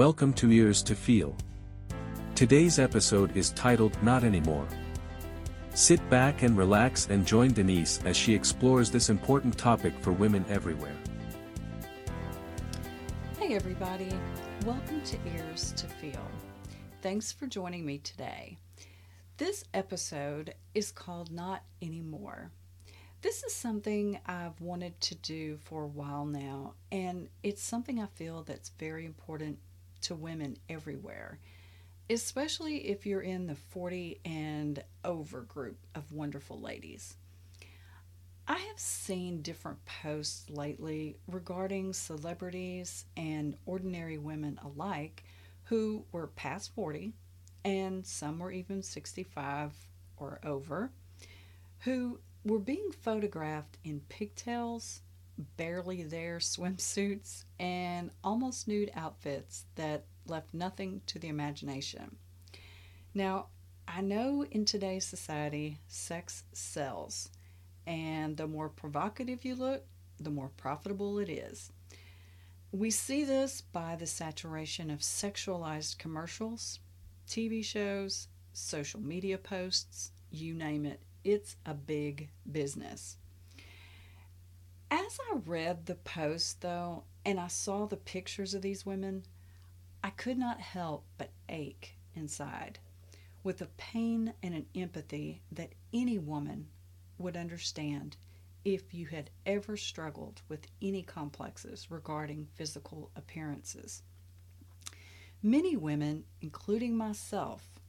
Welcome to Ears to Feel. Today's episode is titled Not Anymore. Sit back and relax and join Denise as she explores this important topic for women everywhere. Hey, everybody. Welcome to Ears to Feel. Thanks for joining me today. This episode is called Not Anymore. This is something I've wanted to do for a while now, and it's something I feel that's very important to women everywhere, especially if you're in the 40 and over group of wonderful ladies. I have seen different posts lately regarding celebrities and ordinary women alike who were past 40, and some were even 65 or over, who were being photographed in pigtails, barely there swimsuits, and almost nude outfits that left nothing to the imagination. Now, I know in today's society, sex sells, and the more provocative you look, the more profitable it is. We see this by the saturation of sexualized commercials, TV shows, social media posts, you name it it's a big business. As I read the post, though, and I saw the pictures of these women, I could not help but ache inside with a pain and an empathy that any woman would understand if you had ever struggled with any complexes regarding physical appearances. Many women, including myself,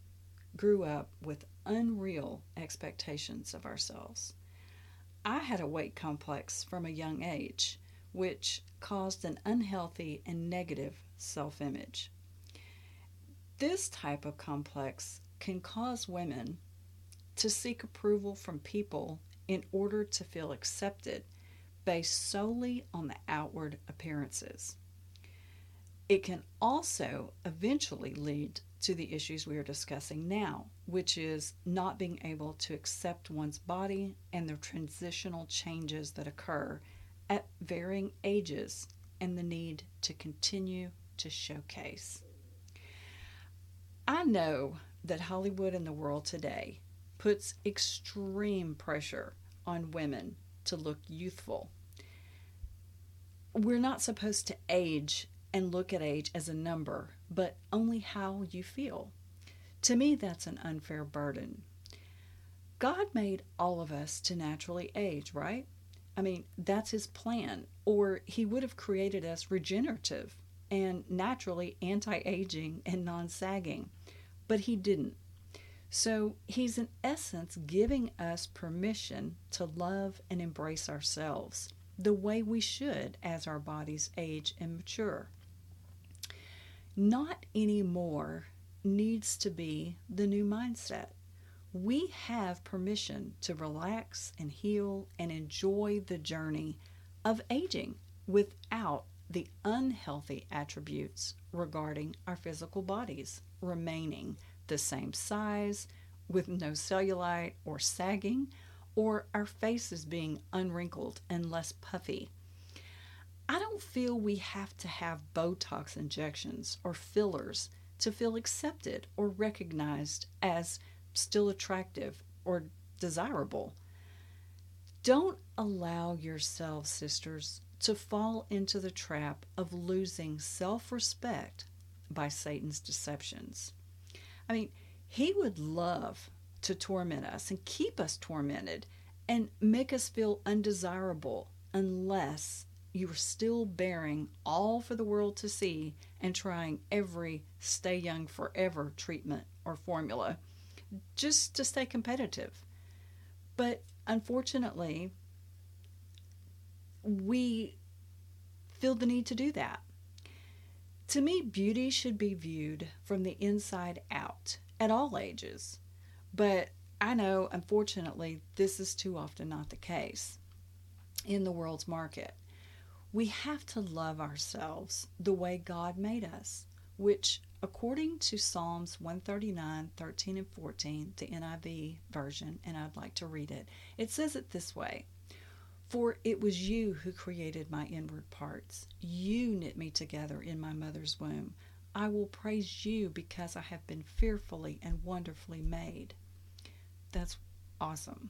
grew up with unreal expectations of ourselves. I had a weight complex from a young age, which caused an unhealthy and negative self image. This type of complex can cause women to seek approval from people in order to feel accepted based solely on the outward appearances. It can also eventually lead to the issues we are discussing now, which is not being able to accept one's body and the transitional changes that occur at varying ages and the need to continue to showcase. I know that Hollywood and the world today puts extreme pressure on women to look youthful. We're not supposed to age and look at age as a number, but only how you feel. To me, that's an unfair burden. God made all of us to naturally age, right? I mean, that's His plan, or He would have created us regenerative and naturally anti aging and non sagging, but He didn't. So He's in essence giving us permission to love and embrace ourselves the way we should as our bodies age and mature. Not anymore needs to be the new mindset. We have permission to relax and heal and enjoy the journey of aging without the unhealthy attributes regarding our physical bodies remaining the same size, with no cellulite or sagging, or our faces being unwrinkled and less puffy. I don't feel we have to have Botox injections or fillers to feel accepted or recognized as still attractive or desirable. Don't allow yourselves, sisters, to fall into the trap of losing self respect by Satan's deceptions. I mean, he would love to torment us and keep us tormented and make us feel undesirable unless you are still baring all for the world to see and trying every stay young forever treatment or formula just to stay competitive. But unfortunately, we feel the need to do that. To me, beauty should be viewed from the inside out at all ages. But I know, unfortunately, this is too often not the case in the world's market we have to love ourselves the way God made us, which, according to Psalms 139, 13, and 14, the NIV version, and I'd like to read it, it says it this way For it was you who created my inward parts. You knit me together in my mother's womb. I will praise you because I have been fearfully and wonderfully made. That's awesome.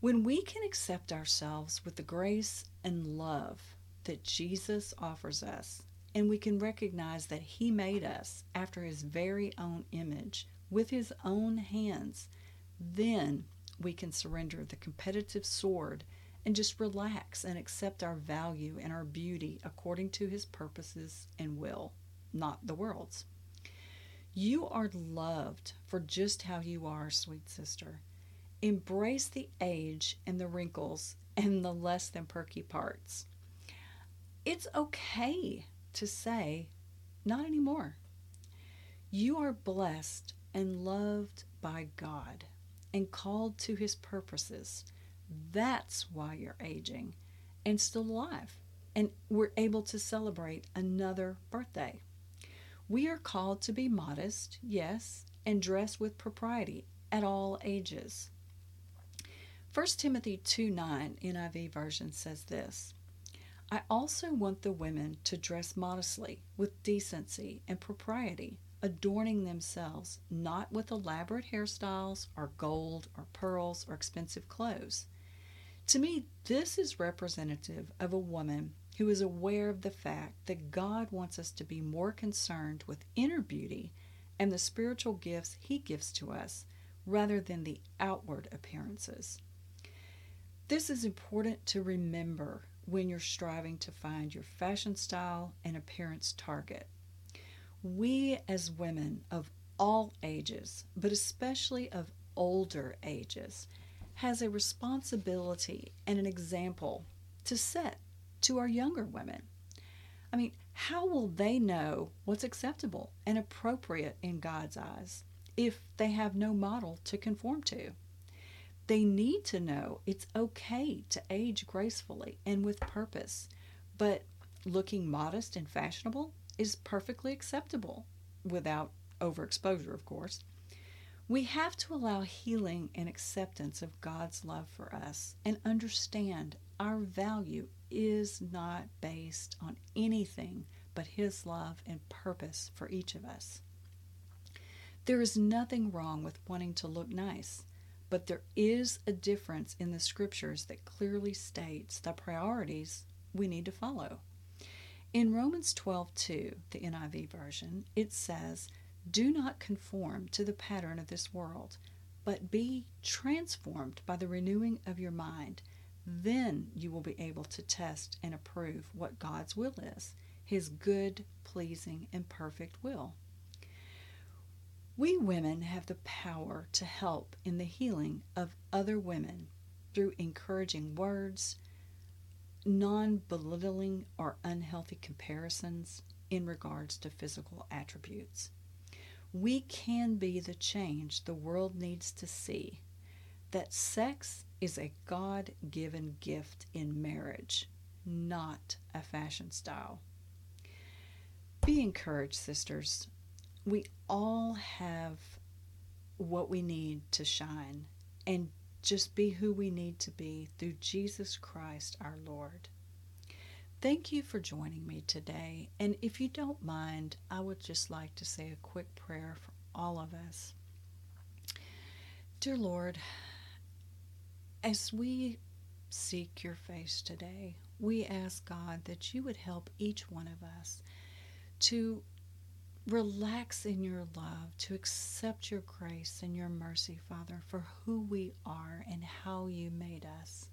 When we can accept ourselves with the grace and love that Jesus offers us, and we can recognize that He made us after His very own image with His own hands, then we can surrender the competitive sword and just relax and accept our value and our beauty according to His purposes and will, not the world's. You are loved for just how you are, sweet sister. Embrace the age and the wrinkles and the less than perky parts. It's okay to say, not anymore. You are blessed and loved by God and called to his purposes. That's why you're aging and still alive. And we're able to celebrate another birthday. We are called to be modest, yes, and dress with propriety at all ages. 1 Timothy 2 9 NIV version says this I also want the women to dress modestly, with decency and propriety, adorning themselves not with elaborate hairstyles or gold or pearls or expensive clothes. To me, this is representative of a woman who is aware of the fact that God wants us to be more concerned with inner beauty and the spiritual gifts He gives to us rather than the outward appearances. This is important to remember when you're striving to find your fashion style and appearance target. We, as women of all ages, but especially of older ages, has a responsibility and an example to set to our younger women. I mean, how will they know what's acceptable and appropriate in God's eyes if they have no model to conform to? They need to know it's okay to age gracefully and with purpose, but looking modest and fashionable is perfectly acceptable without overexposure, of course. We have to allow healing and acceptance of God's love for us and understand our value is not based on anything but His love and purpose for each of us. There is nothing wrong with wanting to look nice. But there is a difference in the scriptures that clearly states the priorities we need to follow. In Romans 12:2, the NIV version, it says, "Do not conform to the pattern of this world, but be transformed by the renewing of your mind. Then you will be able to test and approve what God's will is, his good, pleasing, and perfect will." We women have the power to help in the healing of other women through encouraging words, non belittling or unhealthy comparisons in regards to physical attributes. We can be the change the world needs to see that sex is a God given gift in marriage, not a fashion style. Be encouraged, sisters we all have what we need to shine and just be who we need to be through Jesus Christ our Lord. Thank you for joining me today. And if you don't mind, I would just like to say a quick prayer for all of us. Dear Lord, as we seek your face today, we ask God that you would help each one of us to relax in your love, to accept your grace and your mercy, Father, for who we are and how you made us.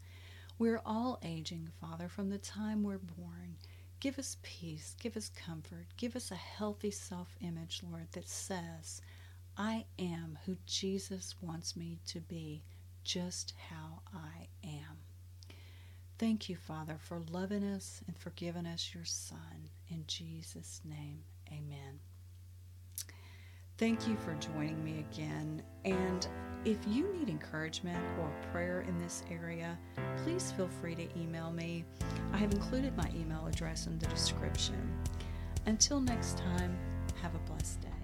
We're all aging, Father, from the time we're born. Give us peace, give us comfort, give us a healthy self image, Lord, that says, I am who Jesus wants me to be, just how I am. Thank you, Father, for loving us and for giving us your Son. In Jesus' name, amen. Thank you for joining me again. And if you need encouragement or prayer in this area, please feel free to email me. I have included my email address in the description. Until next time, have a blessed day.